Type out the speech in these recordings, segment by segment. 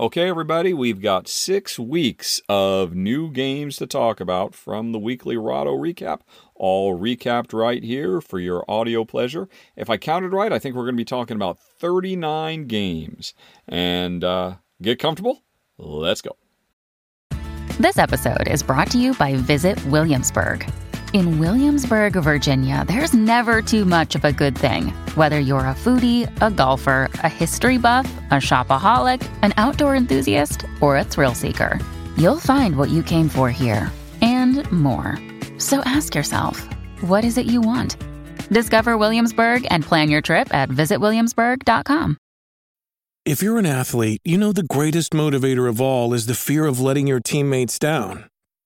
Okay, everybody, we've got six weeks of new games to talk about from the weekly Rahdo recap, all recapped right here for your audio pleasure. If I counted right, I think we're going to be talking about 39 games. And uh, get comfortable. Let's go. This episode is brought to you by Visit Williamsburg. In Williamsburg, Virginia, there's never too much of a good thing. Whether you're a foodie, a golfer, a history buff, a shopaholic, an outdoor enthusiast, or a thrill seeker, you'll find what you came for here and more. So ask yourself, what is it you want? Discover Williamsburg and plan your trip at visitwilliamsburg.com. If you're an athlete, you know the greatest motivator of all is the fear of letting your teammates down.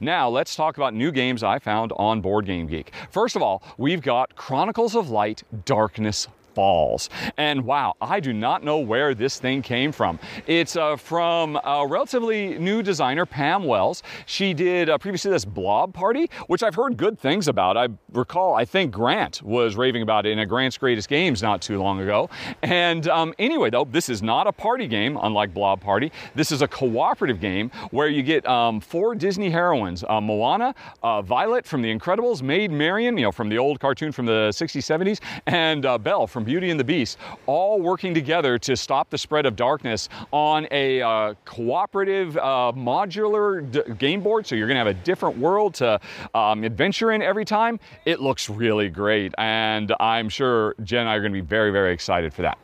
Now, let's talk about new games I found on Board Game Geek. First of all, we've got Chronicles of Light Darkness Falls. And wow, I do not know where this thing came from. It's uh, from a relatively new designer, Pam Walls. She did uh, previously this Blob Party, which I've heard good things about. I recall, I think Grant was raving about it in a Grant's Greatest Games not too long ago. And um, anyway, though, this is not a party game, unlike Blob Party. This is a cooperative game where you get um, four Disney heroines uh, Moana, uh, Violet from The Incredibles, Maid Marian, you know, from the old cartoon from the 60s, 70s, and uh, Belle from Beauty and the Beast, all working together to stop the spread of darkness on a uh, cooperative uh, modular d- game board. So you're going to have a different world to um, adventure in every time. It looks really great, and I'm sure Jen and I are going to be very, very excited for that.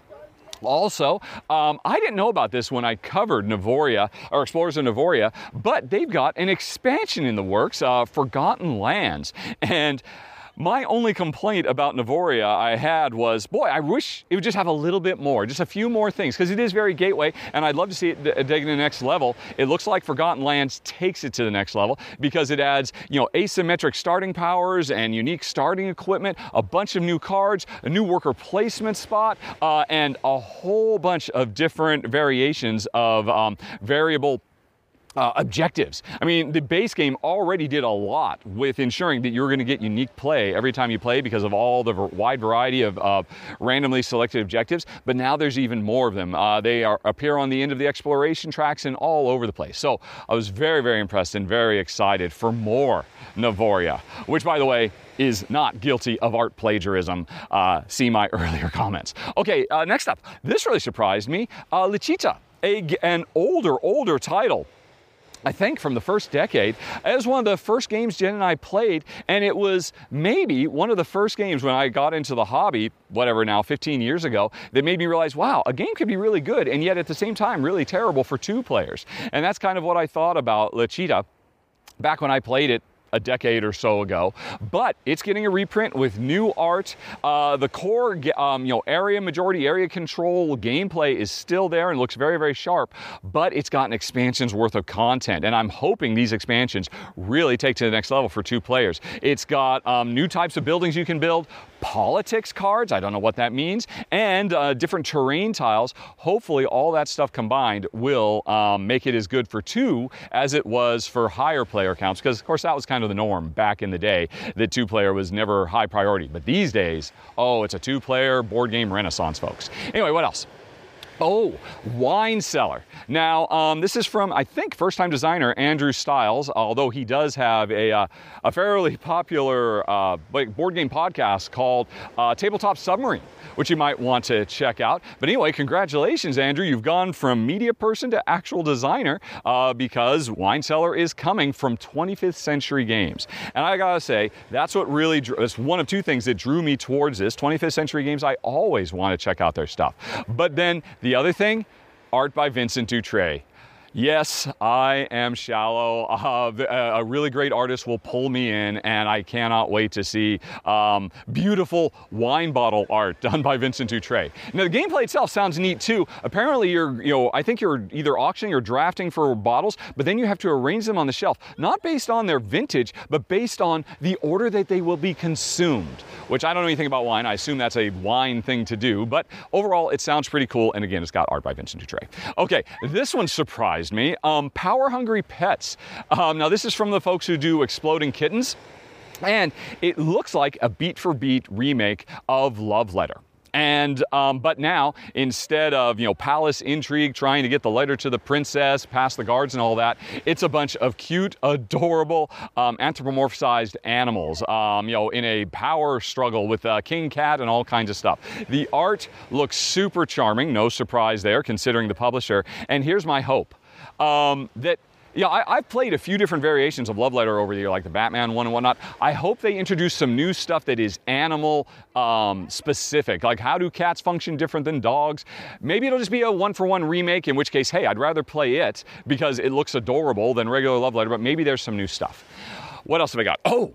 Also, um, I didn't know about this when I covered Navoria or Explorers of Navoria, but they've got an expansion in the works, uh, Forgotten Lands, and my only complaint about Navoria I had was, boy, I wish it would just have a little bit more, just a few more things, because it is very gateway, and I'd love to see it dig to the next level. It looks like Forgotten Lands takes it to the next level because it adds, you know, asymmetric starting powers and unique starting equipment, a bunch of new cards, a new worker placement spot, uh, and a whole bunch of different variations of um, variable uh, objectives. I mean, the base game already did a lot with ensuring that you're going to get unique play every time you play because of all the wide variety of uh, randomly selected objectives. But now there's even more of them. Uh, they are, appear on the end of the exploration tracks and all over the place. So I was very, very impressed and very excited for more Navoria, which, by the way, is not guilty of art plagiarism. Uh, see my earlier comments. Okay, uh, next up, this really surprised me. Uh, La Città, a, an older, older title I think from the first decade. It was one of the first games Jen and I played, and it was maybe one of the first games when I got into the hobby, whatever now, 15 years ago, that made me realize, wow, a game could be really good, and yet at the same time, really terrible for two players. And that's kind of what I thought about La Città back when I played it a decade or so ago, but it's getting a reprint with new art. Uh, the core, um, you know, area majority area control gameplay is still there and looks very, very sharp, but it's got an expansion's worth of content, and I'm hoping these expansions really take to the next level for two players. It's got um, new types of buildings you can build, politics cards, I don't know what that means, and uh, different terrain tiles. Hopefully, all that stuff combined will um, make it as good for two as it was for higher player counts, because of course that was kind of the norm back in the day that two player was never high priority. But these days, oh, it's a two player board game renaissance, folks. Anyway, what else? Oh, wine cellar. Now, um, this is from, I think, first time designer Andrew Stiles, although he does have a, uh, a fairly popular uh, board game podcast called uh, Tabletop Submarine, which you might want to check out. But anyway, congratulations, Andrew. You've gone from media person to actual designer uh, because Wine Cellar is coming from 25th Century Games. And I gotta say, that's what really, drew, it's one of two things that drew me towards this. 25th Century Games, I always want to check out their stuff. But then, the other thing, art by Vincent Dutrait. Yes, I am shallow. Uh, a really great artist will pull me in, and I cannot wait to see um, beautiful wine bottle art done by Vincent Dutrait. Now, the gameplay itself sounds neat too. Apparently, you're, you know, I think you're either auctioning or drafting for bottles, but then you have to arrange them on the shelf, not based on their vintage, but based on the order that they will be consumed. Which I don't know anything about wine. I assume that's a wine thing to do, but overall, it sounds pretty cool. And again, it's got art by Vincent Dutrait. Okay, this one surprised surprised me. Um, Power Hungry Pets. Um, now, this is from the folks who do Exploding Kittens. And it looks like a beat for beat remake of Love Letter. And um, but now instead of you know palace intrigue, trying to get the letter to the princess, past the guards and all that, it's a bunch of cute, adorable, um, anthropomorphized animals. Um, you know, in a power struggle with a king cat and all kinds of stuff. The art looks super charming. No surprise there, considering the publisher. And here's my hope um, that yeah, I, have played a few different variations of Love Letter over the year, like the Batman one and whatnot. I hope they introduce some new stuff that is animal um, specific. Like, how do cats function different than dogs? Maybe it'll just be a one for one remake, in which case, hey, I'd rather play it because it looks adorable than regular Love Letter, but maybe there's some new stuff. What else have I got? Oh,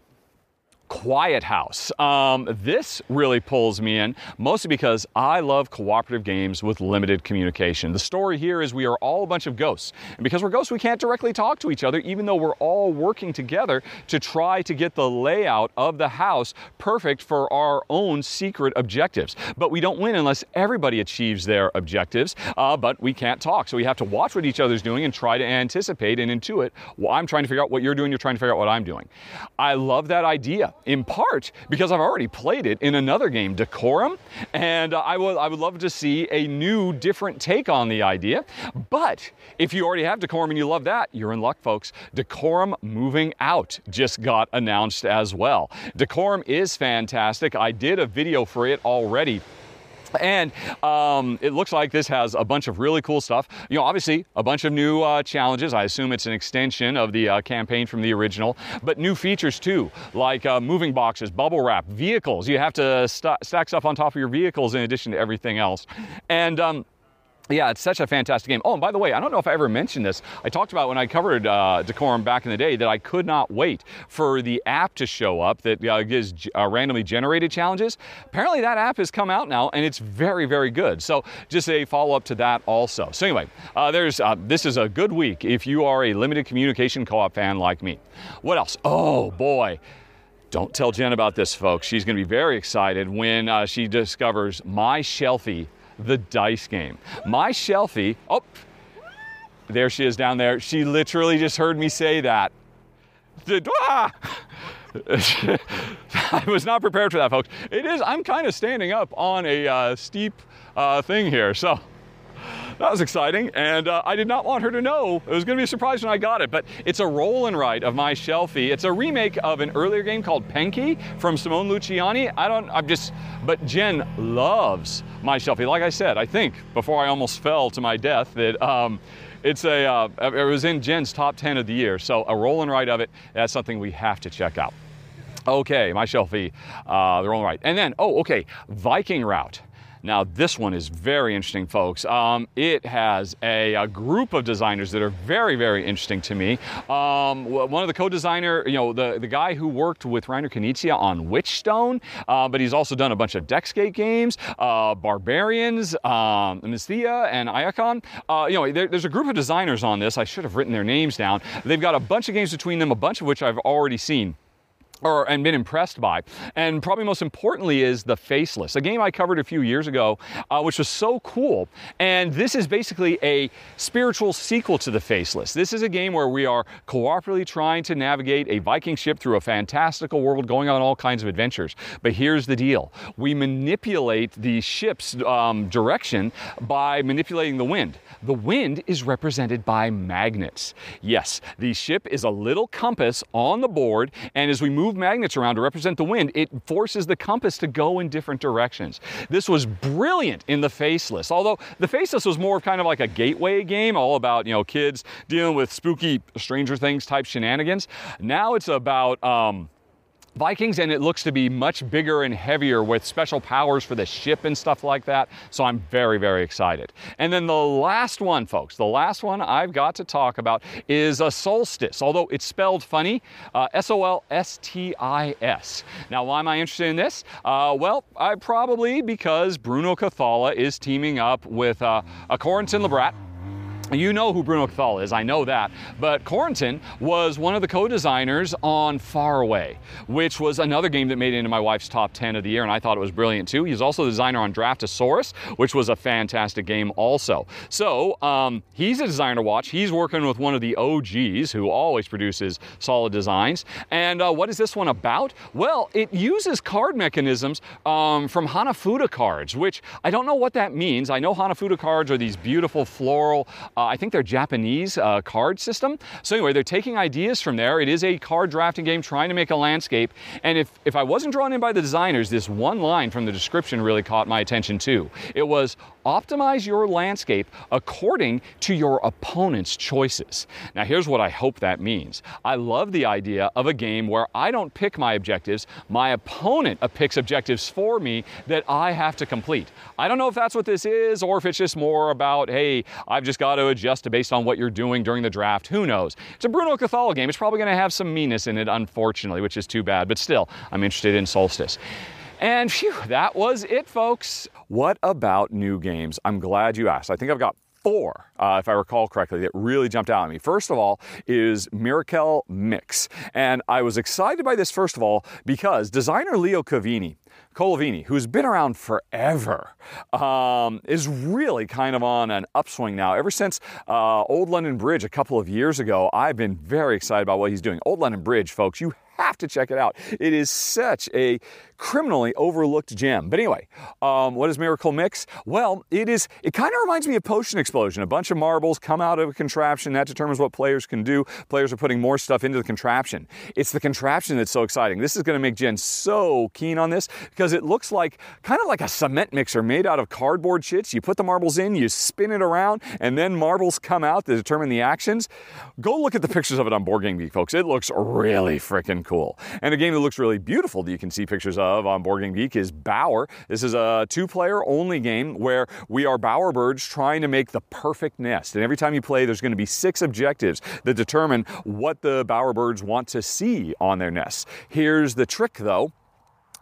Quiet House. Um, this really pulls me in, mostly because I love cooperative games with limited communication. The story here is we are all a bunch of ghosts. And because we're ghosts, we can't directly talk to each other, even though we're all working together to try to get the layout of the house perfect for our own secret objectives. But we don't win unless everybody achieves their objectives, uh, but we can't talk. So we have to watch what each other's doing and try to anticipate and intuit. Well, I'm trying to figure out what you're doing, you're trying to figure out what I'm doing. I love that idea in part because I've already played it in another game, Decorum, and uh, I, would, I would love to see a new, different take on the idea. But if you already have Decorum and you love that, you're in luck, folks. Decorum Moving Out just got announced as well. Decorum is fantastic. I did a video for it already and um, it looks like this has a bunch of really cool stuff. You know, obviously, a bunch of new uh, challenges. I assume it's an extension of the uh, campaign from the original, but new features too, like uh, moving boxes, bubble wrap, vehicles. You have to st- stack stuff on top of your vehicles in addition to everything else. And um, yeah, it's such a fantastic game. Oh, and by the way, I don't know if I ever mentioned this. I talked about when I covered uh, Decorum back in the day that I could not wait for the app to show up that uh, gives uh, randomly generated challenges. Apparently, that app has come out now, and it's very, very good. So, just a follow up to that also. So, anyway, uh, there's uh, this is a good week if you are a limited communication co-op fan like me. What else? Oh boy. Don't tell Jen about this, folks. She's going to be very excited when uh, she discovers my Shelfie the dice game. My Shelfie, oh, there she is down there. She literally just heard me say that. Ah! I was not prepared for that, folks. It is, I'm kind of standing up on a uh, steep uh, thing here, so that was exciting, and uh, I did not want her to know. It was going to be a surprise when I got it, but it's a roll and write of my Shelfie. It's a remake of an earlier game called Penki from Simone Luciani. I don't, I'm just, but Jen loves my Shelfie. Like I said, I think before I almost fell to my death that. Um, it's a, uh, it was in Jen's top 10 of the year, so a roll and write of it, that's something we have to check out. Okay, my Shelfie, uh, the roll and write. And then, oh, okay, Viking Route. Now, this one is very interesting, folks. Um, it has a, a, group of designers that are very, very interesting to me. Um, one of the co-designer, you know, the, the guy who worked with Reiner Knizia on Witchstone, uh, but he's also done a bunch of Dexgate games, uh, Barbarians, um, and Iacon. Uh, you know, there, there's a group of designers on this. I should have written their names down. They've got a bunch of games between them, a bunch of which I've already seen or and been impressed by. And probably most importantly is the Faceless, a game I covered a few years ago, uh, which was so cool. And this is basically a spiritual sequel to the Faceless. This is a game where we are cooperatively trying to navigate a Viking ship through a fantastical world, going on all kinds of adventures. But here's the deal: we manipulate the ship's um, direction by manipulating the wind. The wind is represented by magnets. Yes, the ship is a little compass on the board, and as we move magnets around to represent the wind, it forces the compass to go in different directions. This was brilliant in the Faceless, although the Faceless was more of kind of like a gateway game, all about, you know, kids dealing with spooky Stranger Things type shenanigans. Now it's about, um, Vikings, and it looks to be much bigger and heavier with special powers for the ship and stuff like that. So I'm very, very excited. And then the last one, folks, the last one I've got to talk about is a solstice, although it's spelled funny uh, S O L S T I S. Now, why am I interested in this? Uh, well, I probably because Bruno Cathala is teaming up with uh, a Corentin Lebrat you know who Bruno Cathala is, I know that. But Corentin was one of the co designers on Far Away, which was another game that made it into my wife's top 10 of the year, and I thought it was brilliant too. He's also the designer on Draftosaurus, which was a fantastic game also. So um, he's a designer to watch. He's working with one of the OGs who always produces solid designs. And uh, what is this one about? Well, it uses card mechanisms um, from Hanafuda cards, which I don't know what that means. I know Hanafuda cards are these beautiful floral. Uh, uh, I think they're Japanese uh, card system. So anyway, they're taking ideas from there. It is a card drafting game trying to make a landscape. And if, if I wasn't drawn in by the designers, this one line from the description really caught my attention too. It was optimize your landscape according to your opponent's choices. Now here's what I hope that means. I love the idea of a game where I don't pick my objectives, my opponent uh, picks objectives for me that I have to complete. I don't know if that's what this is or if it's just more about, hey, I've just got to adjust based on what you're doing during the draft. Who knows? It's a Bruno Cathala game. It's probably going to have some meanness in it, unfortunately, which is too bad. But still, I'm interested in Solstice. And phew, that was it, folks. What about new games? I'm glad you asked. I think I've got four, uh, if I recall correctly, that really jumped out at me. First of all is Miracle Mix. And I was excited by this, first of all, because designer Leo Cavini Colovini, who's been around forever, um, is really kind of on an upswing now. Ever since uh, Old London Bridge a couple of years ago, I've been very excited about what he's doing. Old London Bridge, folks, you have to check it out. It is such a criminally overlooked gem. But anyway, um, what is Miracle Mix? Well, it is. It kind of reminds me of Potion Explosion. A bunch of marbles come out of a contraption that determines what players can do. Players are putting more stuff into the contraption. It's the contraption that's so exciting. This is going to make Jen so keen on this because it looks like kind of like a cement mixer made out of cardboard chits. You put the marbles in, you spin it around, and then marbles come out to determine the actions. Go look at the pictures of it on Board Game Geek, folks. It looks really freaking cool. And a game that looks really beautiful that you can see pictures of on Board Game Geek is Bower. This is a two player only game where we are bower birds trying to make the perfect nest. And every time you play, there's going to be six objectives that determine what the bower birds want to see on their nests. Here's the trick though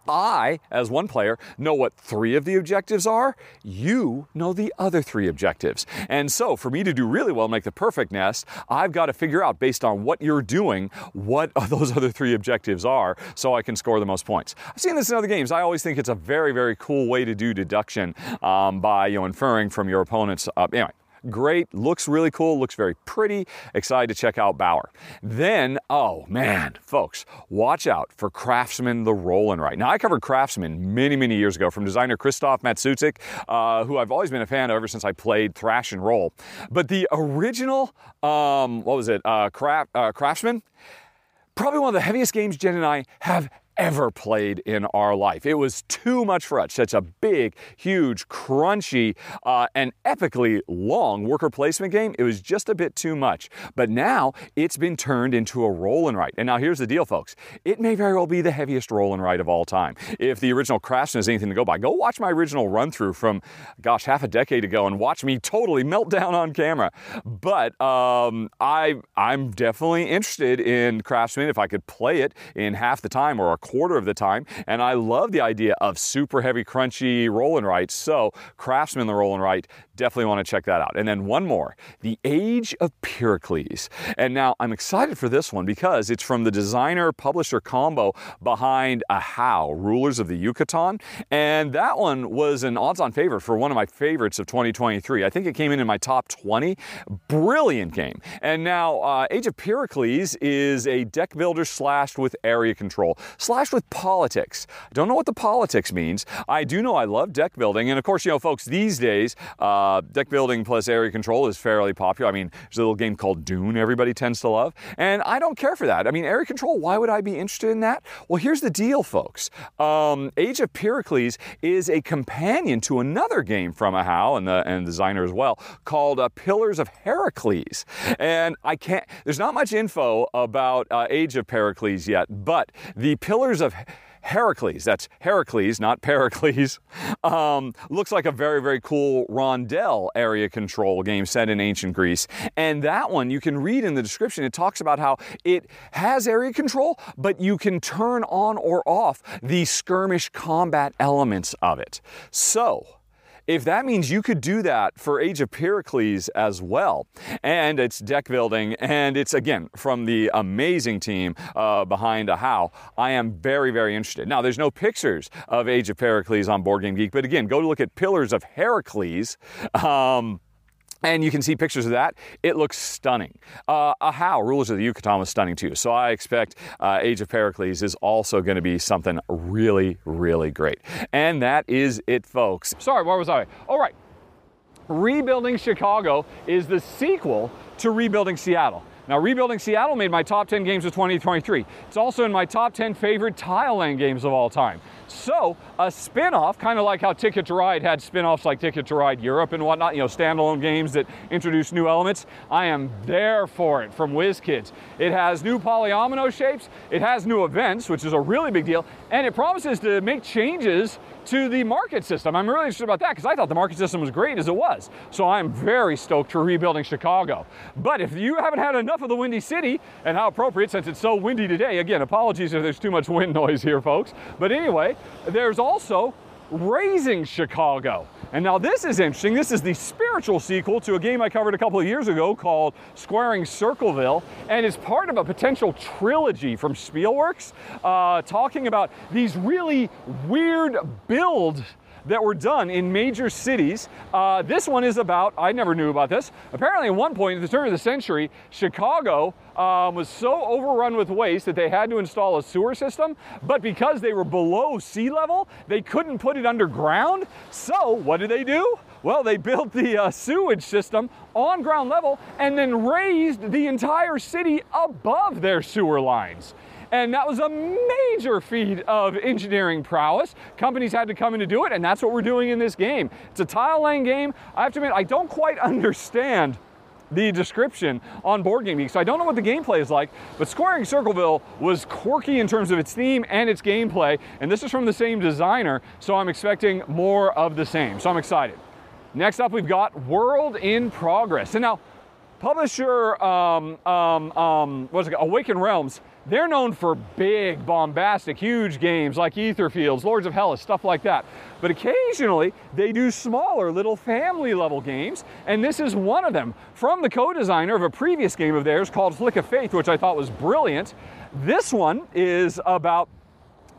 I, as one player, know what three of the objectives are. You know the other three objectives. And so, for me to do really well, make the perfect nest, I've got to figure out, based on what you're doing, what those other three objectives are so I can score the most points. I've seen this in other games. I always think it's a very, very cool way to do deduction um, by you know, inferring from your opponent's. Uh, anyway, Great, looks really cool, looks very pretty. Excited to check out Bower. Then, oh man, folks, watch out for Craftsman the Roll and Write. Now, I covered Craftsman many, many years ago from designer Christoph Matsutik, uh, who I've always been a fan of ever since I played Thrash and Roll. But the original, um, what was it, uh, craft, uh, Craftsman? Probably one of the heaviest games Jen and I have ever played in our life. It was too much for us. Such a big, huge, crunchy, uh, and epically long worker placement game. It was just a bit too much. But now it's been turned into a roll and write. And now here's the deal, folks. It may very well be the heaviest roll and write of all time. If the original Craftsman is anything to go by, go watch my original run through from, gosh, half a decade ago and watch me totally melt down on camera. But um, I, I'm definitely interested in Craftsman if I could play it in half the time or a quarter of the time. And I love the idea of super heavy, crunchy roll and. So, Craftsman the roll and write, definitely want to check that out. And then one more The Age of Pericles. And now I'm excited for this one because it's from the designer publisher combo behind Ahau, Rulers of the Yucatan. And that one was an odds on favorite for one of my favorites of 2023. I think it came in in my top 20. Brilliant game. And now, uh, Age of Pericles is a deck builder slashed with area control, slashed with politics. I don't know what the politics means. I do know I love deck building. And of course, you know, folks, these days, uh, Uh, deck building plus area control is fairly popular. I mean, there's a little game called Dune everybody tends to love, and I don't care for that. I mean, area control, why would I be interested in that? Well, here's the deal, folks. Um, Age of Pericles is a companion to another game from Ahau and the, and designer as well called uh, Pillars of Heracles. And I can't, there's not much info about uh, Age of Pericles yet, but the Pillars of Heracles, that's Heracles, not Pericles, um, looks like a very, very cool rondel area control game set in ancient Greece. And that one, you can read in the description, it talks about how it has area control, but you can turn on or off the skirmish combat elements of it. So, if that means you could do that for Age of Pericles as well, and it's deck building, and it's again from the amazing team uh, behind Ahau, I am very, very interested. Now, there's no pictures of Age of Pericles on Board Game Geek, but again, go look at Pillars of Heracles. Um, and you can see pictures of that. It looks stunning. Uh, Ahau, Rulers of the Yucatan, was stunning too. So I expect uh, Age of Pericles is also going to be something really, really great. And that is it, folks. Sorry, where was I? All right. Rebuilding Chicago is the sequel to Rebuilding Seattle. Now, Rebuilding Seattle made my top 10 games of 2023. It's also in my top 10 favorite tile laying games of all time. So, a spin off, kind of like how Ticket to Ride had spin offs like Ticket to Ride Europe and whatnot, you know, standalone games that introduce new elements. I am there for it from WizKids. It has new polyomino shapes, it has new events, which is a really big deal, and it promises to make changes to the market system. I'm really interested about that because I thought the market system was great as it was. So I'm very stoked for rebuilding Chicago. But if you haven't had enough of the Windy City, and how appropriate since it's so windy today, again, apologies if there's too much wind noise here, folks. But anyway, there's also Raising Chicago. And now this is interesting. This is the spiritual sequel to a game I covered a couple of years ago called Squaring Circleville, and is part of a potential trilogy from Spielworks uh, talking about these really weird builds that were done in major cities. Uh, this one is about, I never knew about this. Apparently, at one point at the turn of the century, Chicago um, was so overrun with waste that they had to install a sewer system. But because they were below sea level, they couldn't put it underground. So, what did they do? Well, they built the uh, sewage system on ground level and then raised the entire city above their sewer lines. And that was a major feat of engineering prowess. Companies had to come in to do it, and that's what we're doing in this game. It's a tile laying game. I have to admit, I don't quite understand the description on Board Game Geek, so I don't know what the gameplay is like, but Squaring Circleville was quirky in terms of its theme and its gameplay, and this is from the same designer, so I'm expecting more of the same, so I'm excited. Next up, we've got World in Progress. And now, publisher, um, um, um, what's it called? Awaken Realms they're known for big, bombastic, huge games like Etherfields, Lords of Hellas, stuff like that. But occasionally they do smaller, little family level games, and this is one of them from the co designer of a previous game of theirs called Flick of Faith, which I thought was brilliant. This one is about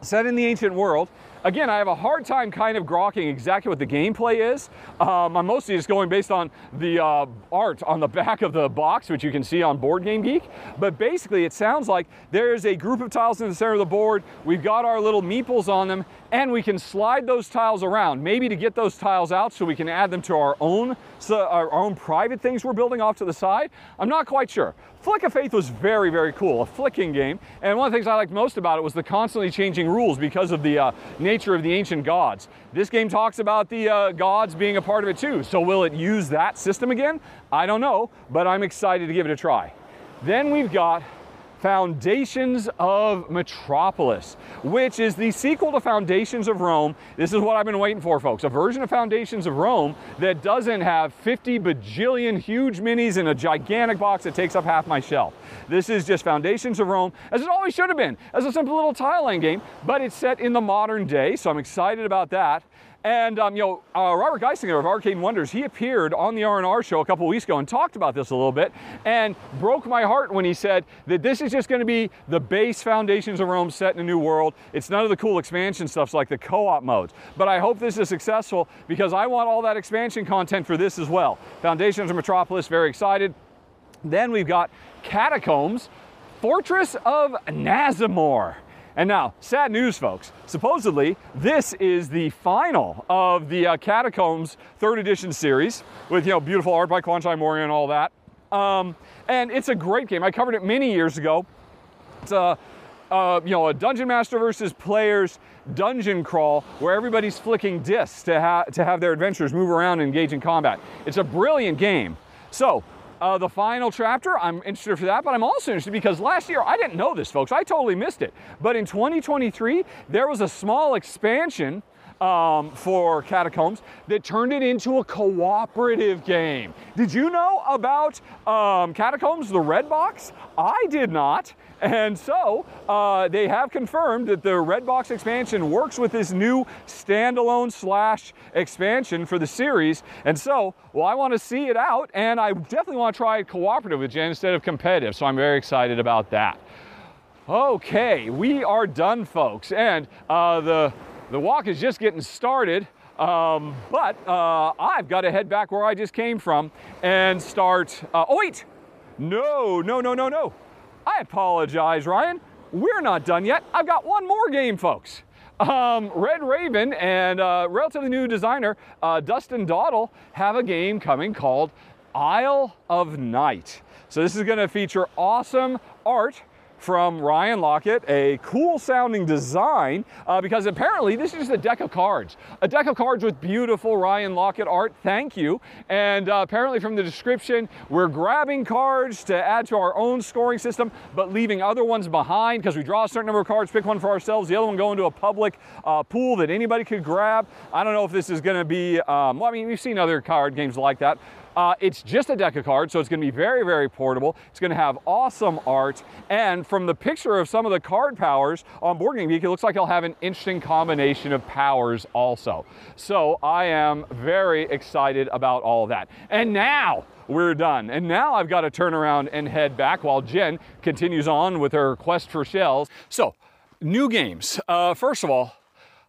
set in the ancient world Again, I have a hard time kind of grokking exactly what the gameplay is. Um, I'm mostly just going based on the uh, art on the back of the box, which you can see on Board Game Geek. But basically, it sounds like there's a group of tiles in the center of the board. We've got our little meeples on them, and we can slide those tiles around, maybe to get those tiles out so we can add them to our own, so our own private things we're building off to the side. I'm not quite sure. Flick of Faith was very, very cool, a flicking game. And one of the things I liked most about it was the constantly changing rules because of the uh, nature of the ancient gods. This game talks about the uh, gods being a part of it too. So will it use that system again? I don't know, but I'm excited to give it a try. Then we've got Foundations of Metropolis, which is the sequel to Foundations of Rome. This is what I've been waiting for, folks. A version of Foundations of Rome that doesn't have 50 bajillion huge minis in a gigantic box that takes up half my shelf. This is just Foundations of Rome, as it always should have been, as a simple little tile laying game, but it's set in the modern day, so I'm excited about that. And um, you know, uh, Robert Geisinger of Arcane Wonders, he appeared on the R&R show a couple weeks ago and talked about this a little bit, and broke my heart when he said that this is just going to be the base Foundations of Rome set in a new world. It's none of the cool expansion stuffs like the co-op modes. But I hope this is successful because I want all that expansion content for this as well. Foundations of Metropolis, very excited. Then we've got Catacombs, Fortress of Nazimor. And now, sad news, folks. Supposedly, this is the final of the uh, Catacombs third edition series with you know beautiful art by Kwanchai Moriya and all that. Um, and it's a great game. I covered it many years ago. It's a uh, you know a dungeon master versus players dungeon crawl where everybody's flicking discs to, ha- to have their adventurers move around and engage in combat. It's a brilliant game. So uh, the final chapter, I'm interested for that, but I'm also interested because last year, I didn't know this, folks. I totally missed it. But in 2023, there was a small expansion um, for Catacombs that turned it into a cooperative game. Did you know about um, Catacombs, the red box? I did not. And so uh, they have confirmed that the red box expansion works with this new standalone slash expansion for the series. And so, well, I want to see it out, and I definitely want to try it cooperative with Jen instead of competitive. So I'm very excited about that. Okay, we are done, folks, and uh, the the walk is just getting started. Um, but uh, I've got to head back where I just came from and start. Uh, oh, wait! No, no, no, no, no. I apologize, Ryan. We're not done yet. I've got one more game, folks. Um, Red Raven and uh, relatively new designer uh, Dustin Dowdle have a game coming called Isle of Night. So this is going to feature awesome art from Ryan Laukat, a cool sounding design, uh, because apparently this is just a deck of cards. A deck of cards with beautiful Ryan Laukat art, thank you. And uh, apparently from the description, we're grabbing cards to add to our own scoring system, but leaving other ones behind because we draw a certain number of cards, pick one for ourselves, the other one go into a public uh, pool that anybody could grab. I don't know if this is gonna be, um, well, I mean, we've seen other card games like that, uh, it's just a deck of cards, so it's going to be very, very portable. It's going to have awesome art, and from the picture of some of the card powers on Board Game Geek, it looks like it'll have an interesting combination of powers also. So I am very excited about all of that. And now we're done. And now I've got to turn around and head back while Jen continues on with her quest for shells. So, new games. Uh, first of all,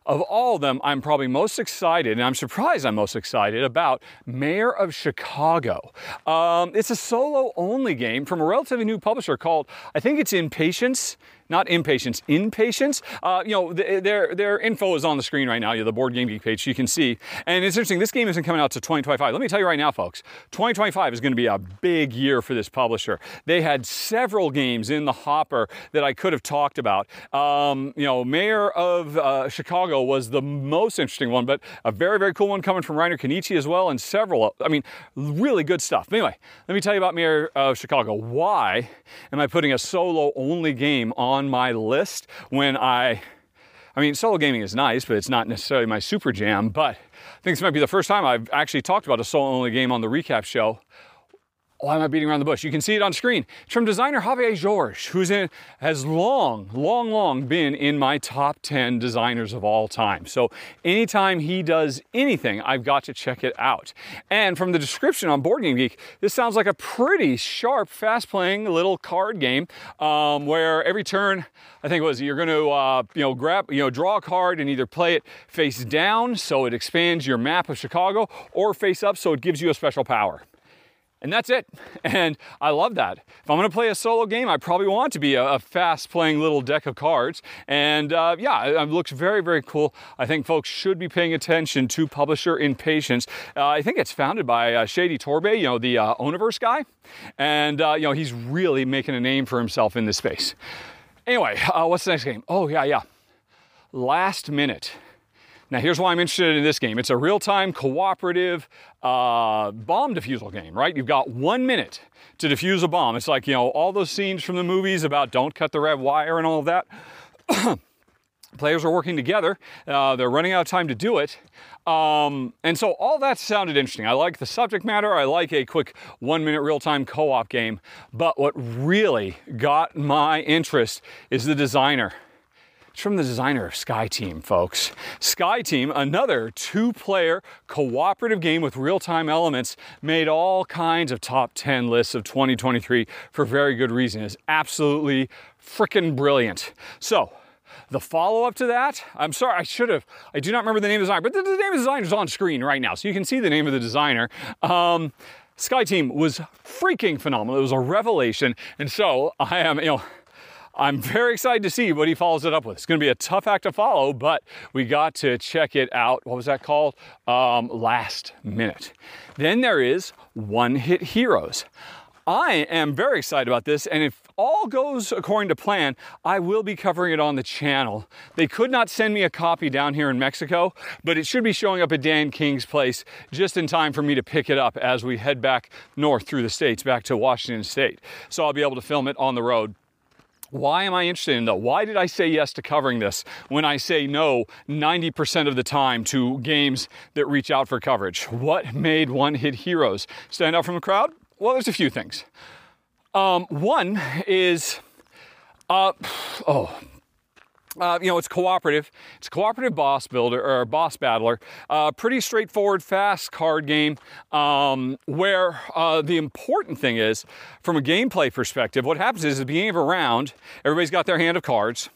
of all of them, I'm probably most excited, and I'm surprised I'm most excited about Mayor of Chicago. Um, it's a solo only game from a relatively new publisher called, I think it's Impatience not impatience, impatience. Uh, you know, their their info is on the screen right now. You the Board Game Geek page, you can see. And it's interesting. This game isn't coming out to 2025. Let me tell you right now, folks. 2025 is going to be a big year for this publisher. They had several games in the hopper that I could have talked about. Um, you know, Mayor of uh, Chicago was the most interesting one, but a very very cool one coming from Reiner Knizia as well, and several. I mean, really good stuff. Anyway, let me tell you about Mayor of Chicago. Why am I putting a solo only game on? On my list when I I mean, solo gaming is nice, but it's not necessarily my super jam. But I think this might be the first time I've actually talked about a solo only game on the recap show why am I beating around the bush? You can see it on screen. It's from designer Javier Jorge, who's in, has long, long, long been in my top 10 designers of all time. So anytime he does anything, I've got to check it out. And from the description on Board Game Geek, this sounds like a pretty sharp, fast playing little card game um, where every turn, I think it was, you're going to, uh, you know, grab, you know, draw a card and either play it face down so it expands your map of Chicago or face up so it gives you a special power. And that's it. And I love that. If I'm to play a solo game, I probably want to be a, a fast playing little deck of cards. And uh, yeah, it, it, looks very, very cool. I think folks should be paying attention to publisher Impatience. Uh, I think it's founded by uh, Shady Torbey, you know, the uh, Oniverse guy. And, uh, you know, he's really making a name for himself in this space. Anyway, uh, what's the next game? Oh, yeah, yeah. Last minute. Now, here's why I'm interested in this game. It's a real-time cooperative uh, bomb defusal game, right? You've got one minute to defuse a bomb. It's like, you know, all those scenes from the movies about don't cut the red wire and all of that. Players are working together. Uh, they're running out of time to do it. Um, and so all that sounded interesting. I like the subject matter. I like a quick one minute real time co op game. But what really got my interest is the designer. It's from the designer of SkyTeam, folks. Sky Team, another two player cooperative game with real time elements, made all kinds of top 10 lists of 2023 for very good reason. It's absolutely freaking brilliant. So, the follow up to that, I'm sorry, I should have, I do not remember the name of the designer, but the, the name of the designer is on screen right now, so you can see the name of the designer. Um, SkyTeam was freaking phenomenal. It was a revelation. And so I am, you know, I'm very excited to see what he follows it up with. It's going to be a tough act to follow, but we got to check it out. What was that called? Um, last minute. Then there is One Hit Heroes. I am very excited about this, and if all goes according to plan, I will be covering it on the channel. They could not send me a copy down here in Mexico, but it should be showing up at Dan King's place just in time for me to pick it up as we head back north through the states, back to Washington State. So I'll be able to film it on the road. Why am I interested in that? Why did I say yes to covering this when I say no 90% of the time to games that reach out for coverage? What made One Hit Heroes stand out from the crowd? Well, there's a few things. Um, one is, uh, oh, uh, you know, it's cooperative. It's a cooperative boss builder or boss battler. Uh, pretty straightforward, fast card game. Um, where uh, the important thing is, from a gameplay perspective, what happens is at the beginning of a round, everybody's got their hand of cards,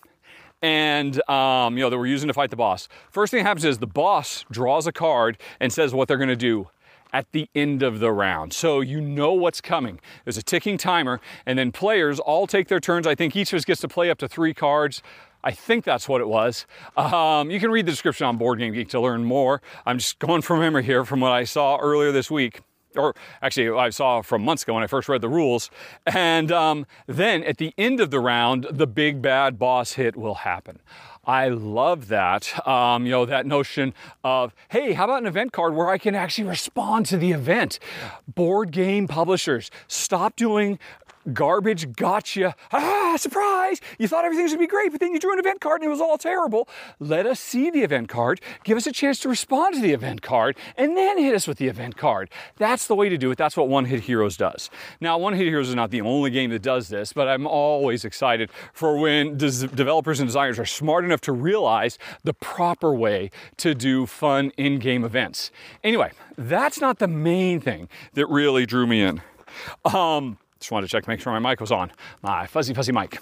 and um, you know that we're using to fight the boss. First thing that happens is the boss draws a card and says what they're going to do at the end of the round. So you know what's coming. There's a ticking timer, and then players all take their turns. I think each of us gets to play up to three cards. I think that's what it was. Um, you can read the description on Board Game Geek to learn more. I'm just going from memory here from what I saw earlier this week or actually I saw from months ago when I first read the rules. And um, then at the end of the round, the big bad boss hit will happen. I love that. Um, you know, that notion of, hey, how about an event card where I can actually respond to the event? Board game publishers, stop doing garbage gotcha. Ah, surprise! You thought everything was gonna be great, but then you drew an event card and it was all terrible. Let us see the event card, give us a chance to respond to the event card, and then hit us with the event card. That's the way to do it. That's what One Hit Heroes does. Now, One Hit Heroes is not the only game that does this, but I'm always excited for when des- developers and designers are smart enough to realize the proper way to do fun in game events. Anyway, that's not the main thing that really drew me in. Um, just wanted to check, make sure my mic was on. My fuzzy, fuzzy mic.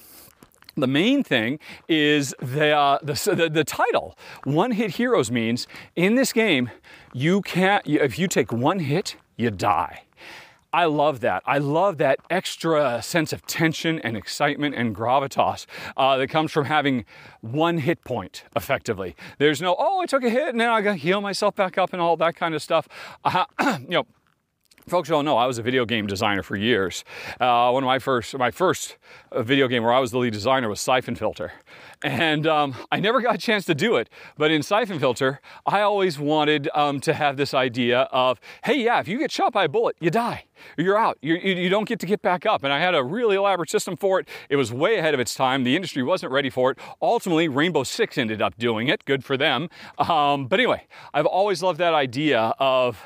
The main thing is the, uh, the, the, the, title. One hit heroes means in this game, you can't, if you take one hit, you die. I love that. I love that extra sense of tension and excitement and gravitas uh, that comes from having one hit point effectively. There's no, oh, I took a hit and now I got to heal myself back up and all that kind of stuff. Uh, you know, Folks don't know I was a video game designer for years. Uh, one of my first, my first video game where I was the lead designer was Siphon Filter, and um, I never got a chance to do it. But in Siphon Filter, I always wanted um, to have this idea of, hey, yeah, if you get shot by a bullet, you die you're out. You're, you don't get to get back up. And I had a really elaborate system for it. It was way ahead of its time. The industry wasn't ready for it. Ultimately, Rainbow Six ended up doing it. Good for them. Um, but anyway, I've always loved that idea of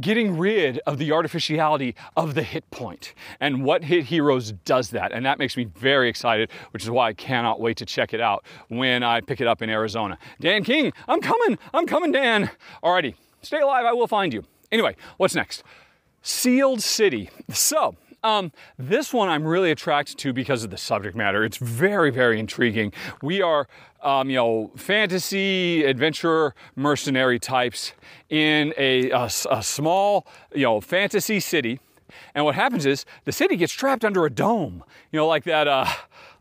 getting rid of the artificiality of the hit point. And what Hit Heroes does that. And that makes me very excited, which is why I cannot wait to check it out when I pick it up in Arizona. Dan King, I'm coming. I'm coming, Dan. Alrighty, stay alive. I will find you. Anyway, what's next? Sealed City. So, um, this one I'm really attracted to because of the subject matter. It's very, very intriguing. We are, um, you know, fantasy, adventure, mercenary types in a, a, a small, you know, fantasy city. And what happens is the city gets trapped under a dome, you know, like that. Uh,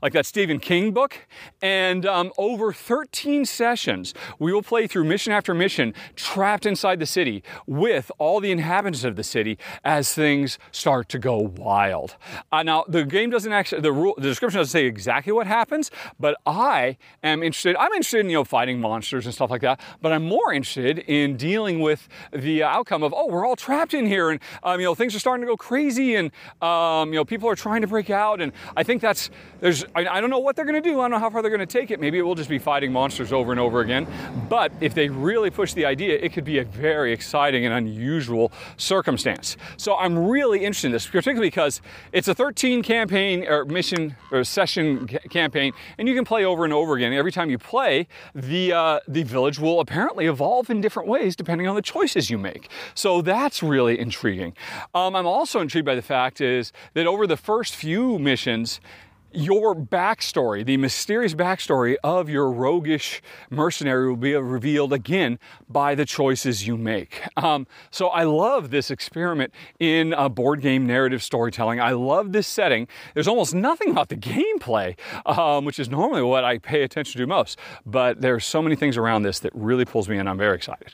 like that Stephen King book. And um, over 13 sessions, we will play through mission after mission, trapped inside the city with all the inhabitants of the city as things start to go wild. Uh, now, the game doesn't actually, the, rule, the description doesn't say exactly what happens, but I am interested, I'm interested in, you know, fighting monsters and stuff like that, but I'm more interested in dealing with the outcome of, oh, we're all trapped in here and, um, you know, things are starting to go crazy and, um, you know, people are trying to break out. And I think that's, there's I, I don't know what they're going to do. I don't know how far they're going to take it. Maybe it will just be fighting monsters over and over again. But if they really push the idea, it could be a very exciting and unusual circumstance. So I'm really interested in this, particularly because it's a 13 campaign or mission or session campaign, and you can play over and over again. Every time you play, the uh, the village will apparently evolve in different ways depending on the choices you make. So that's really intriguing. Um, I'm also intrigued by the fact is that over the first few missions your backstory, the mysterious backstory of your roguish mercenary, will be revealed again by the choices you make. Um, so I love this experiment in board game narrative storytelling. I love this setting. There's almost nothing about the gameplay, um, which is normally what I pay attention to most, but there's so many things around this that really pulls me in. I'm very excited.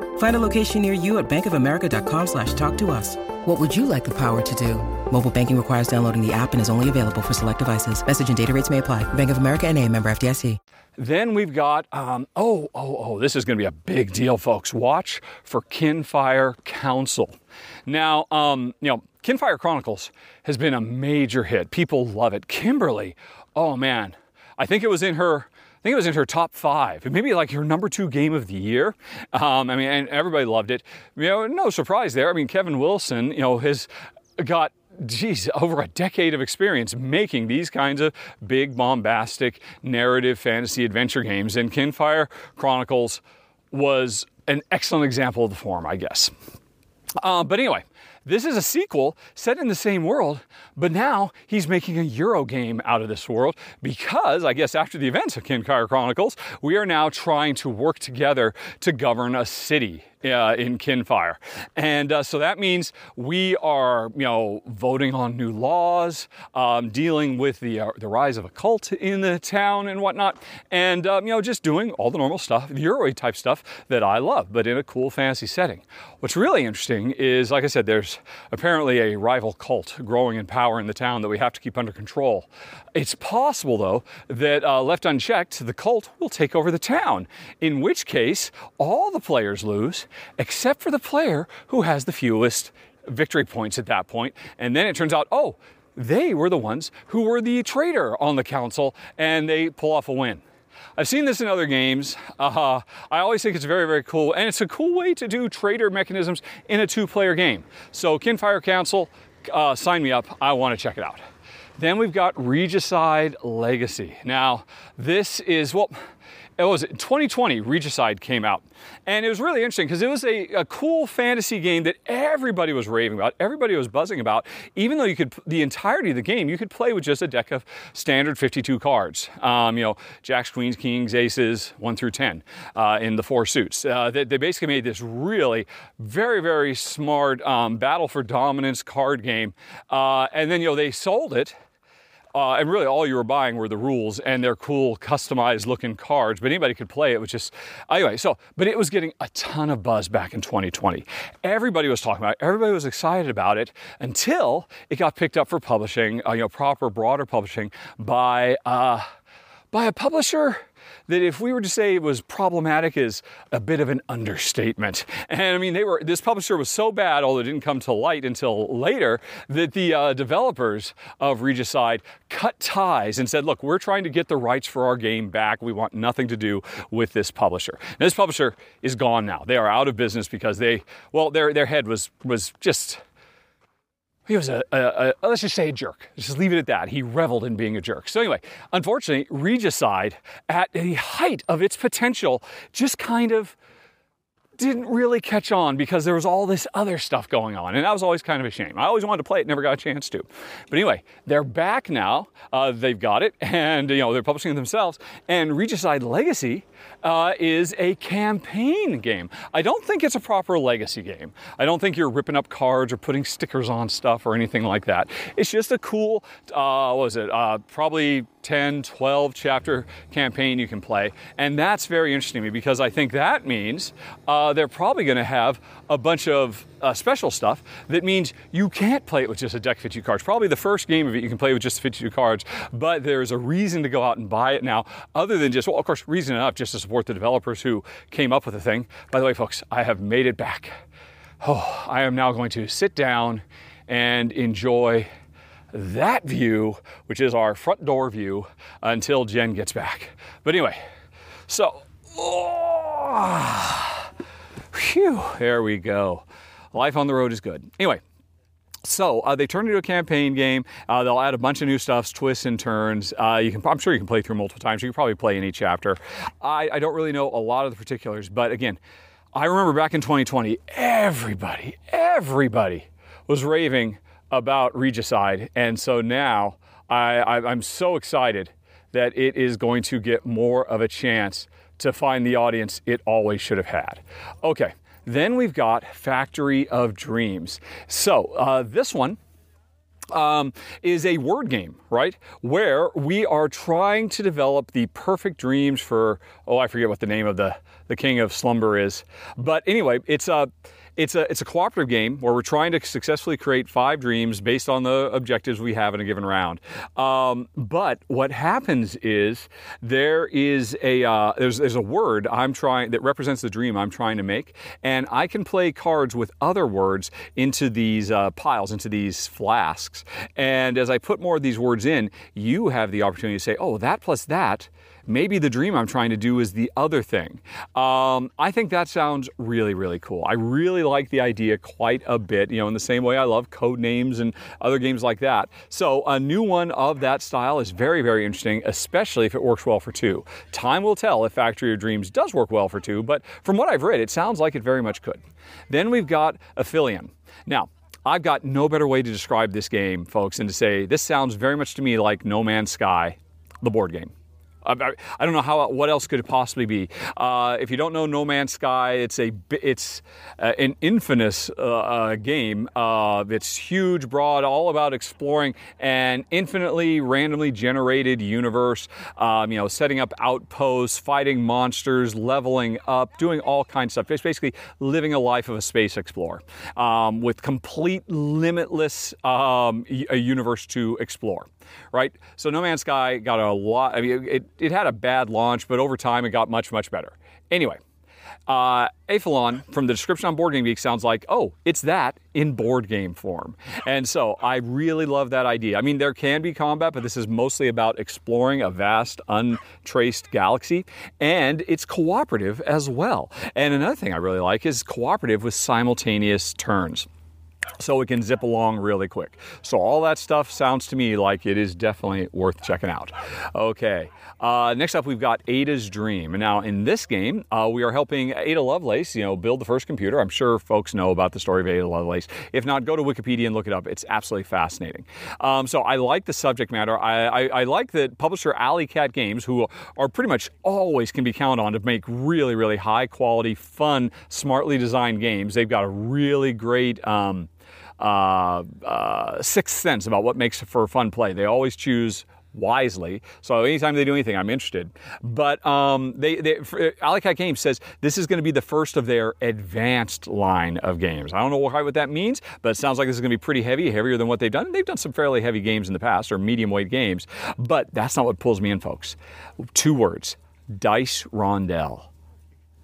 Find a location near you at bankofamerica.com slash talk to us. What would you like the power to do? Mobile banking requires downloading the app and is only available for select devices. Message and data rates may apply. Bank of America and a member FDIC. Then we've got, um, oh, oh, oh, this is going to be a big deal, folks. Watch for Kinfire Council. Now, um, you know, Kinfire Chronicles has been a major hit. People love it. Kimberly, oh man, I think it was in her I think it was in her top five, maybe like her number two game of the year. Um, I mean, and everybody loved it. You know, no surprise there. I mean, Kevin Wilson, you know, has got geez, over a decade of experience making these kinds of big, bombastic, narrative fantasy adventure games. And Kinfire Chronicles was an excellent example of the form, I guess. Uh, but anyway, this is a sequel set in the same world, but now he's making a Euro game out of this world because, I guess, after the events of Kinfire Chronicles, we are now trying to work together to govern a city uh, in Kinfire. And uh, so that means we are, you know, voting on new laws, um, dealing with the, uh, the rise of a cult in the town and whatnot, and, um, you know, just doing all the normal stuff, the Euro type stuff that I love, but in a cool fantasy setting. What's really interesting is, like I said, there's apparently a rival cult growing in power in the town that we have to keep under control. It's possible, though, that uh, left unchecked, the cult will take over the town, in which case all the players lose except for the player who has the fewest victory points at that point. And then it turns out, oh, they were the ones who were the traitor on the council and they pull off a win. I've seen this in other games. Uh, I always think it's very, very cool, and it's a cool way to do traitor mechanisms in a two player game. So, Kinfire Council, uh, sign me up. I want to check it out. Then we've got Regicide Legacy. Now, this is, well, it was 2020 regicide came out. And it was really interesting because it was a, a, cool fantasy game that everybody was raving about everybody was buzzing about. Even though you could the entirety of the game you could play with just a deck of standard 52 cards. Um, you know jacks queens kings aces 1 through 10 uh, in the four suits. Uh, they, they, basically made this really very very smart um, battle for dominance card game. Uh, and then you know they sold it uh, and really, all you were buying were the rules and their cool, customized looking cards. But anybody could play it. Was just anyway. So, but it was getting a ton of buzz back in 2020. Everybody was talking about it. Everybody was excited about it until it got picked up for publishing. Uh, you know, proper, broader publishing by uh, by a publisher that if we were to say it was problematic is a bit of an understatement. And I mean, they were this publisher was so bad, although it didn't come to light until later, that the uh, developers of Regicide cut ties and said, "Look, we're trying to get the rights for our game back. We want nothing to do with this publisher." This publisher is gone now. They are out of business because they, well, their their head was was just he was a, a, a, let's just say a jerk. Just leave it at that. He reveled in being a jerk. So anyway, unfortunately, Regicide, at the height of its potential, just kind of didn't really catch on because there was all this other stuff going on. And that was always kind of a shame. I always wanted to play it, never got a chance to. But anyway, they're back now. Uh, they've got it, and you know they're publishing it themselves. And Regicide Legacy uh, is a campaign game. I don't think it's a proper legacy game. I don't think you're ripping up cards or putting stickers on stuff or anything like that. It's just a cool, uh, what was it, uh, probably 10, 12 chapter campaign you can play. And that's very interesting to me because I think that means uh, uh, they're probably going to have a bunch of uh, special stuff that means you can't play it with just a deck of 52 cards. Probably the first game of it you can play with just 52 cards, but there's a reason to go out and buy it now, other than just, well, of course, reason enough just to support the developers who came up with the thing. By the way, folks, I have made it back. Oh, I am now going to sit down and enjoy that view, which is our front door view, until Jen gets back. But anyway, so, oh, phew, there we go. Life on the road is good. Anyway, so uh, they turned it into a campaign game. Uh, they'll add a bunch of new stuff, twists and turns. Uh, you can, I'm sure you can play through multiple times. You can probably play any chapter. I, I don't really know a lot of the particulars, but again, I remember back in 2020, everybody, everybody was raving about Regicide, and so now I, I, I'm so excited that it is going to get more of a chance to find the audience it always should have had. Okay, then we've got Factory of Dreams. So uh, this one um, is a word game, right? Where we are trying to develop the perfect dreams for, oh, I forget what the name of the, the king of slumber is. But anyway, it's a. It's a, it's a cooperative game where we're trying to successfully create five dreams based on the objectives we have in a given round. Um, but what happens is there is a uh, there's there's a word I'm trying that represents the dream I'm trying to make, and I can play cards with other words into these uh, piles, into these flasks. And as I put more of these words in, you have the opportunity to say, oh, that plus that maybe the dream I'm trying to do is the other thing. Um, I think that sounds really, really cool. I really like the idea quite a bit, you know, in the same way I love code names and other games like that. So a new one of that style is very, very interesting, especially if it works well for two. Time will tell if Factory of Dreams does work well for two, but from what I've read, it sounds like it very much could. Then we've got Aphelion. Now, I've got no better way to describe this game, folks, than to say this sounds very much to me like No Man's Sky, the board game. I, don't know how what else could it possibly be. Uh, if you don't know No Man's Sky, it's a it's uh, an infamous uh, uh game. Uh, it's huge, broad, all about exploring an infinitely randomly generated universe. Um, you know, setting up outposts, fighting monsters, leveling up, doing all kinds of stuff. It's basically living a life of a space explorer um, with complete limitless um, a universe to explore right? So No Man's Sky got a lot, I mean, it, it had a bad launch, but over time it got much, much better. Anyway, uh, from the description on Board Game Geek, sounds like, oh, it's that in board game form. And so I really love that idea. I mean, there can be combat, but this is mostly about exploring a vast, untraced galaxy. And it's cooperative as well. And another thing I really like is cooperative with simultaneous turns so it can zip along really quick. So all that stuff sounds to me like it is definitely worth checking out. Okay, uh, next up we've got Ada's Dream. Now in this game, uh, we are helping Ada Lovelace, you know, build the first computer. I'm sure folks know about the story of Ada Lovelace. If not, go to Wikipedia and look it up. It's absolutely fascinating. Um, so I like the subject matter. I, I, I like that publisher Alley Cat Games, who are pretty much always can be counted on to make really, really high quality, fun, smartly designed games. They've got a really great um, uh, uh, sixth sense about what makes for fun play. They always choose wisely. So anytime they do anything, I'm interested. But um, they, they Alley Cat Games says this is going to be the first of their advanced line of games. I don't know what that means, but it sounds like this is going to be pretty heavy, heavier than what they've done. They've done some fairly heavy games in the past, or medium weight games. But that's not what pulls me in, folks. Two words: dice rondel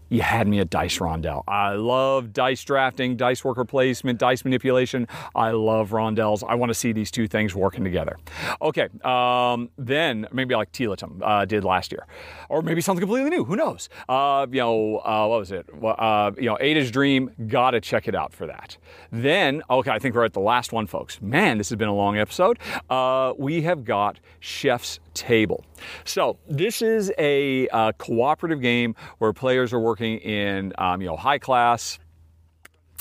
you had me at dice rondel. I love dice drafting, dice worker placement, dice manipulation. I love rondels. I want to see these two things working together. Okay, um, then maybe like Tiletum uh, did last year, or maybe something completely new. Who knows? Uh, you know, uh, what was it? Uh, you know, Ada's Dream. Gotta check it out for that. Then, okay, I think we're at the last one, folks. Man, this has been a long episode. Uh, we have got Chef's Table. So this is a uh, cooperative game where players are working in um, you know high class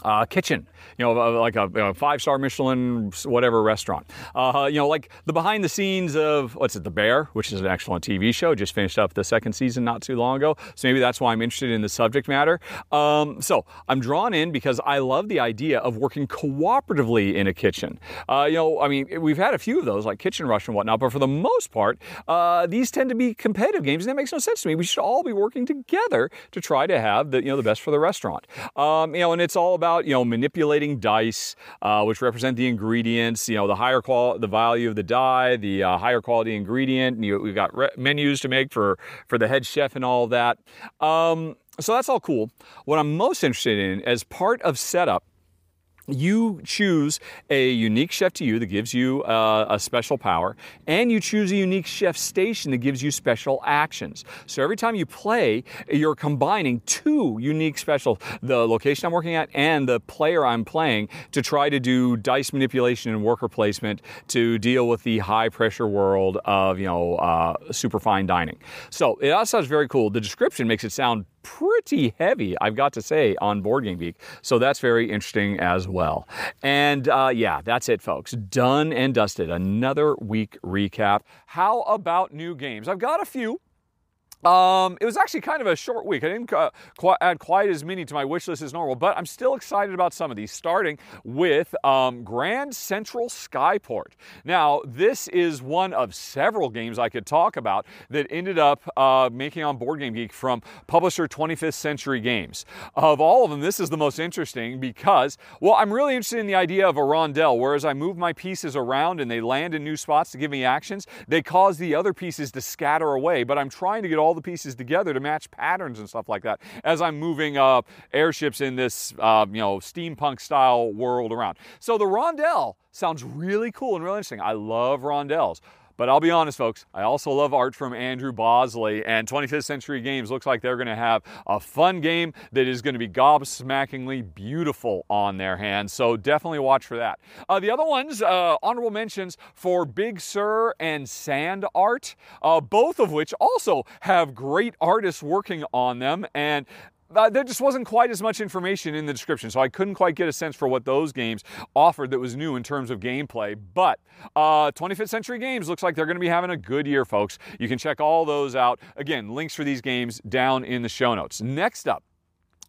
uh, kitchen, you know, like a, a five-star Michelin whatever restaurant. Uh, you know, like the behind the scenes of what's it, The Bear, which is an excellent TV show, just finished up the second season not too long ago. So maybe that's why I'm interested in the subject matter. Um, so I'm drawn in because I love the idea of working cooperatively in a kitchen. Uh, you know, I mean, we've had a few of those like Kitchen Rush and whatnot, but for the most part, uh, these tend to be competitive games, and that makes no sense to me. We should all be working together to try to have the you know the best for the restaurant. Um, you know, and it's all about you know manipulating dice, uh, which represent the ingredients. You know, the higher quality, the value of the die, the uh, higher quality ingredient. You, we've got re- menus to make for for the head chef and all of that. Um, so that's all cool. What I'm most interested in as part of setup you choose a unique chef to you that gives you uh, a special power, and you choose a unique chef station that gives you special actions. So every time you play, you're combining two unique special the location I'm working at and the player I'm playing to try to do dice manipulation and worker placement to deal with the high pressure world of you know uh, super fine dining. So it all sounds very cool. The description makes it sound pretty heavy, I've got to say, on Board Game Geek. So that's very interesting as well. And uh, yeah, that's it, folks. Done and dusted. Another week recap. How about new games? I've got a few. Um, it was actually kind of a short week. I didn't uh, quite add quite as many to my wish list as normal, but I'm still excited about some of these, starting with um, Grand Central Skyport. Now, this is one of several games I could talk about that ended up uh, making on Board Game Geek from publisher 25th Century Games. Of all of them, this is the most interesting because, well, I'm really interested in the idea of a rondel, whereas I move my pieces around and they land in new spots to give me actions, they cause the other pieces to scatter away, but I'm trying to get all the pieces together to match patterns and stuff like that as I'm moving uh, airships in this, uh, you know, steampunk style world around. So the rondel sounds really cool and really interesting. I love rondels. But I'll be honest, folks, I also love art from Andrew Bosley, and 25th Century Games looks like they're going to have a fun game that is going to be gobsmackingly beautiful on their hands. So definitely watch for that. Uh, the other ones, uh, honorable mentions for Big Sur and Sand Art, uh, both of which also have great artists working on them. And there just wasn't quite as much information in the description, so I couldn't quite get a sense for what those games offered that was new in terms of gameplay. But uh, 25th Century Games looks like they're going to be having a good year, folks. You can check all those out. Again, links for these games down in the show notes. Next up,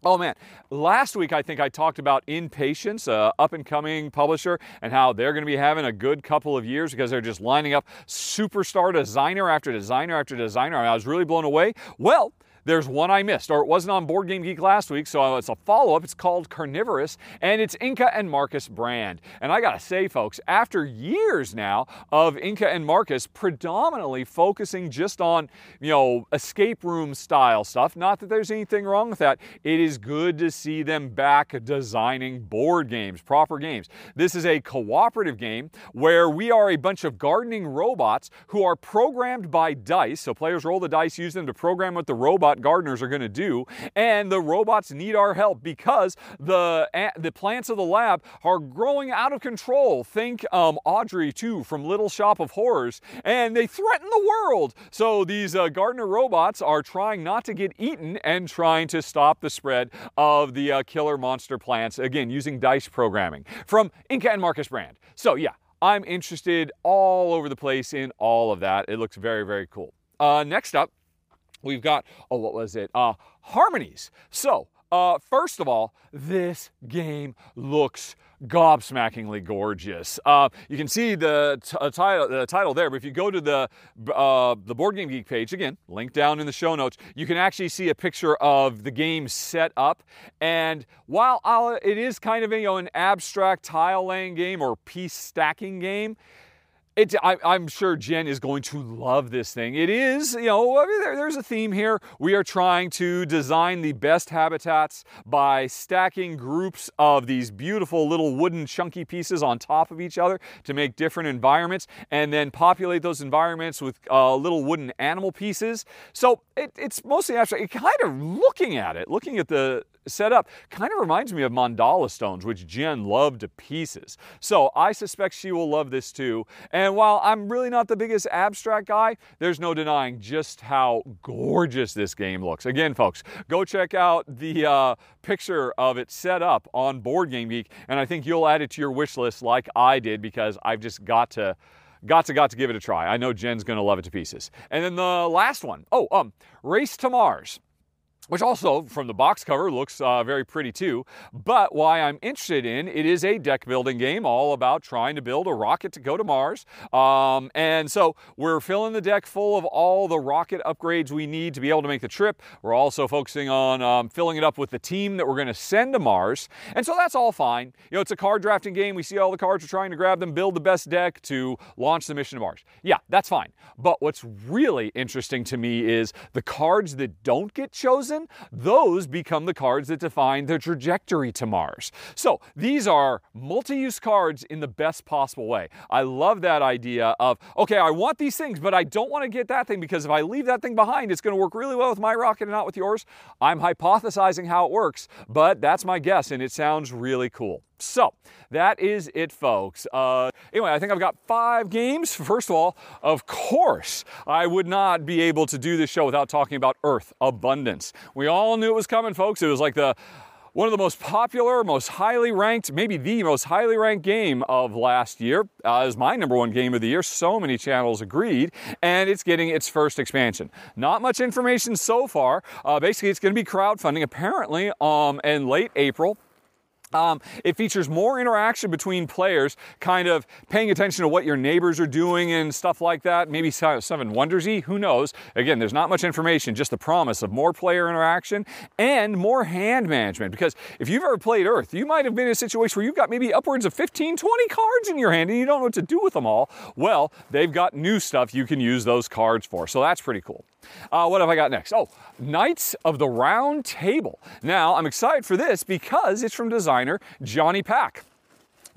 Oh man, last week I think I talked about Inpatience, uh, up and coming publisher, and how they're going to be having a good couple of years because they're just lining up superstar designer after designer after designer. I was really blown away. Well, there's one I missed, or it wasn't on Board Game Geek last week, so it's a follow up. It's called Carnivorous, and it's Inka and Markus Brand. And I gotta say, folks, after years now of Inka and Markus predominantly focusing just on, you know, escape room style stuff, not that there's anything wrong with that, it is good to see them back designing board games, proper games. This is a cooperative game where we are a bunch of gardening robots who are programmed by dice. So players roll the dice, use them to program what the robot gardeners are going to do. And the robots need our help because the, the plants of the lab are growing out of control. Think um, Audrey, too, from Little Shop of Horrors, and they threaten the world. So these uh, gardener robots are trying not to get eaten and trying to stop the spread of the uh, killer monster plants, again, using dice programming from Inka and Markus Brand. So, yeah. I'm interested all over the place in all of that. It looks very, very cool. Uh, next up, we've got, oh, what was it? Uh, harmonies. So, uh, first of all, this game looks gobsmackingly gorgeous. Uh, you can see the, t- uh, title, the title there, but if you go to the uh, the Board Game Geek page, again, link down in the show notes, you can actually see a picture of the game set up. And while uh, it is kind of you know, an abstract tile laying game or piece stacking game, I, am sure Jen is going to love this thing. It is, you know, I mean, there, there's a theme here. We are trying to design the best habitats by stacking groups of these beautiful little wooden chunky pieces on top of each other to make different environments and then populate those environments with uh, little wooden animal pieces. So it, it's mostly abstract. Kind of looking at it, looking at the set up kind of reminds me of mandala stones, which Jen loved to pieces. So I suspect she will love this too. And while I'm really not the biggest abstract guy, there's no denying just how gorgeous this game looks. Again, folks, go check out the uh, picture of it set up on Board Game Geek, and I think you'll add it to your wish list like I did because I've just got to got to got to give it a try. I know Jen's going to love it to pieces. And then the last one, oh, um, Race to Mars which also from the box cover looks uh, very pretty too. But why I'm interested in it is a deck building game all about trying to build a rocket to go to Mars. Um, and so we're filling the deck full of all the rocket upgrades we need to be able to make the trip. We're also focusing on um, filling it up with the team that we're going to send to Mars. And so that's all fine. You know, it's a card drafting game. We see all the cards, we're trying to grab them, build the best deck to launch the mission to Mars. Yeah, that's fine. But what's really interesting to me is the cards that don't get chosen those become the cards that define the trajectory to Mars. So these are multi use cards in the best possible way. I love that idea of, okay, I want these things, but I don't want to get that thing because if I leave that thing behind, it's going to work really well with my rocket and not with yours. I'm hypothesizing how it works, but that's my guess, and it sounds really cool. So that is it, folks. Uh, anyway, I think I've got five games. First of all, of course, I would not be able to do this show without talking about Earth Abundance. We all knew it was coming, folks. It was like the one of the most popular, most highly ranked, maybe the most highly ranked game of last year. Uh, is my number one game of the year. So many channels agreed, and it's getting its first expansion. Not much information so far. Uh, basically, it's going to be crowdfunding apparently um, in late April. Um, it features more interaction between players, kind of paying attention to what your neighbors are doing and stuff like that. Maybe Seven Wondersy, who knows? Again, there's not much information, just the promise of more player interaction and more hand management. Because if you've ever played Earth, you might have been in a situation where you've got maybe upwards of 15, 20 cards in your hand and you don't know what to do with them all. Well, they've got new stuff you can use those cards for. So that's pretty cool. Uh, what have I got next? Oh, Knights of the Round Table. Now, I'm excited for this because it's from designer Johnny Pac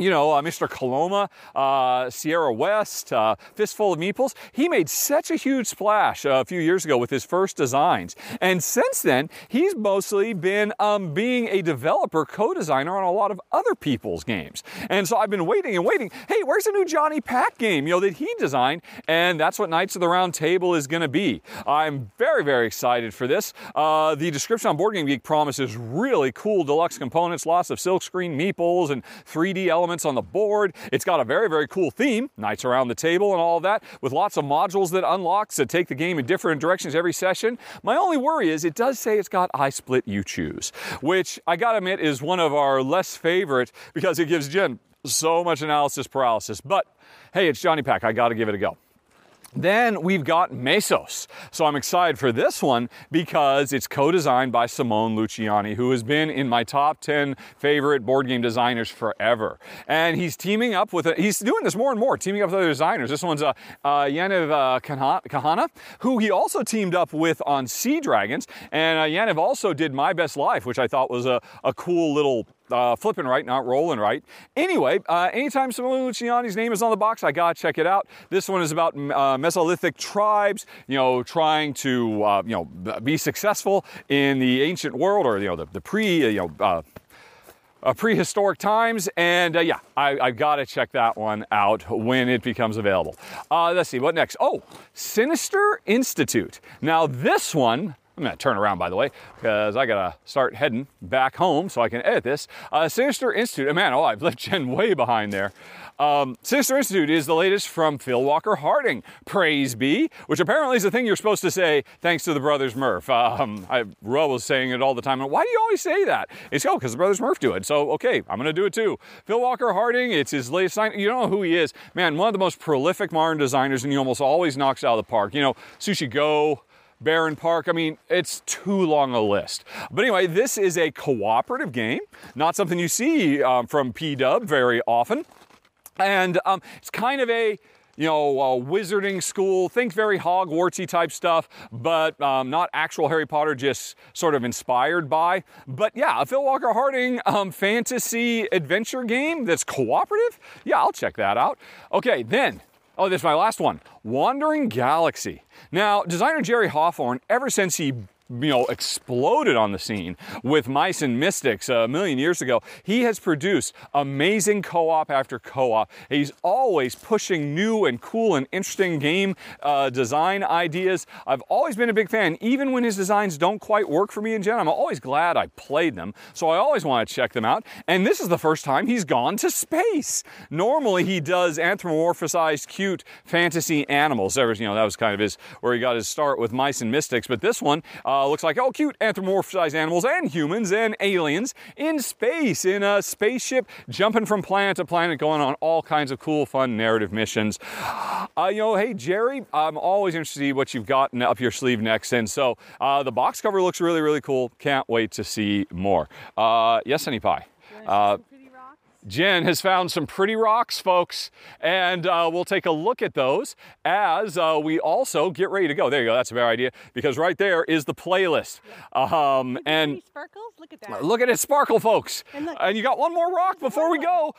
you know, uh, Mr. Coloma, uh, Sierra West, uh, Fistful of Meeples. He made such a huge splash a few years ago with his first designs. And since then, he's mostly been um, being a developer, co designer on a lot of other people's games. And so I've been waiting and waiting. Hey, where's the new Johnny Pac game, you know, that he designed? And that's what Knights of the Round Table is going to be. I'm very, very excited for this. Uh, the description on Board Game Geek promises really cool deluxe components, lots of silkscreen meeples and 3D elements elements on the board. It's got a very, very cool theme, Knights around the table and all of that, with lots of modules that unlocks that take the game in different directions every session. My only worry is it does say it's got I split you choose, which I gotta admit is one of our less favorite because it gives Jen so much analysis paralysis. But hey, it's Johnny Pac. I gotta give it a go. Then we've got Mesos. So I'm excited for this one because it's co-designed by Simone Luciani, who has been in my top 10 favorite board game designers forever. And he's teaming up with, a, he's doing this more and more, teaming up with other designers. This one's uh, uh, Yaniv uh, Kahana, who he also teamed up with on Sea Dragons. And uh, Yaniv also did My Best Life, which I thought was a, a cool little uh, flipping right, not rolling right. Anyway, uh, anytime Simone Luciani's name is on the box, I gotta check it out. This one is about uh, Mesolithic tribes, you know, trying to, uh, you know, be successful in the ancient world or, you know, the, the pre, you know, uh, uh, prehistoric times. And uh, yeah, I, I got to check that one out when it becomes available. Uh, let's see, what next? Oh, Sinister Institute. Now, this one I'm going to turn around, by the way, because I got to start heading back home so I can edit this. Uh, Sinister Institute, oh, man, oh, I've left Jen way behind there. Um, Sinister Institute is the latest from Phil Walker Harding. Praise be, which apparently is a thing you're supposed to say thanks to the Brothers Murph. Um, I, Ro was saying it all the time. Why do you always say that? It's, oh, because the Brothers Murph do it. So, okay, I'm going to do it too. Phil Walker Harding, it's his latest sign. You know who he is. Man, one of the most prolific modern designers, and he almost always knocks out of the park. You know, Sushi Go, Barenpark. I mean, it's too long a list. But anyway, this is a cooperative game, not something you see um, from P-Dub very often. And um, it's kind of a you know, wizarding school. Think very Hogwartsy type stuff, but um, not actual Harry Potter, just sort of inspired by. But yeah, a Phil Walker Harding um, fantasy adventure game that's cooperative. Yeah, I'll check that out. Okay, then Oh, this is my last one Wandering Galaxy. Now, designer Jerry Hawthorne, ever since he you know, exploded on the scene with Mice and Mystics a million years ago. He has produced amazing co-op after co-op. He's always pushing new and cool and interesting game uh, design ideas. I've always been a big fan, even when his designs don't quite work for me in general. I'm always glad I played them, so I always want to check them out. And this is the first time he's gone to space. Normally he does anthropomorphized, cute fantasy animals. There was, you know, that was kind of his where he got his start with Mice and Mystics. But this one uh, looks like all cute anthropomorphized animals and humans and aliens in space in a spaceship, jumping from planet to planet, going on all kinds of cool, fun narrative missions. Uh, you know, hey Jerry, I'm always interested to see what you've got up your sleeve next. And so uh, the box cover looks really, really cool. Can't wait to see more. Uh, yes, Honey Pie. Jen has found some pretty rocks, folks, and uh, we'll take a look at those as uh, we also get ready to go. There you go. That's a better idea because right there is the playlist. Um, and sparkles. Look at that. look at it sparkle, folks. And look- and you got one more rock before we go.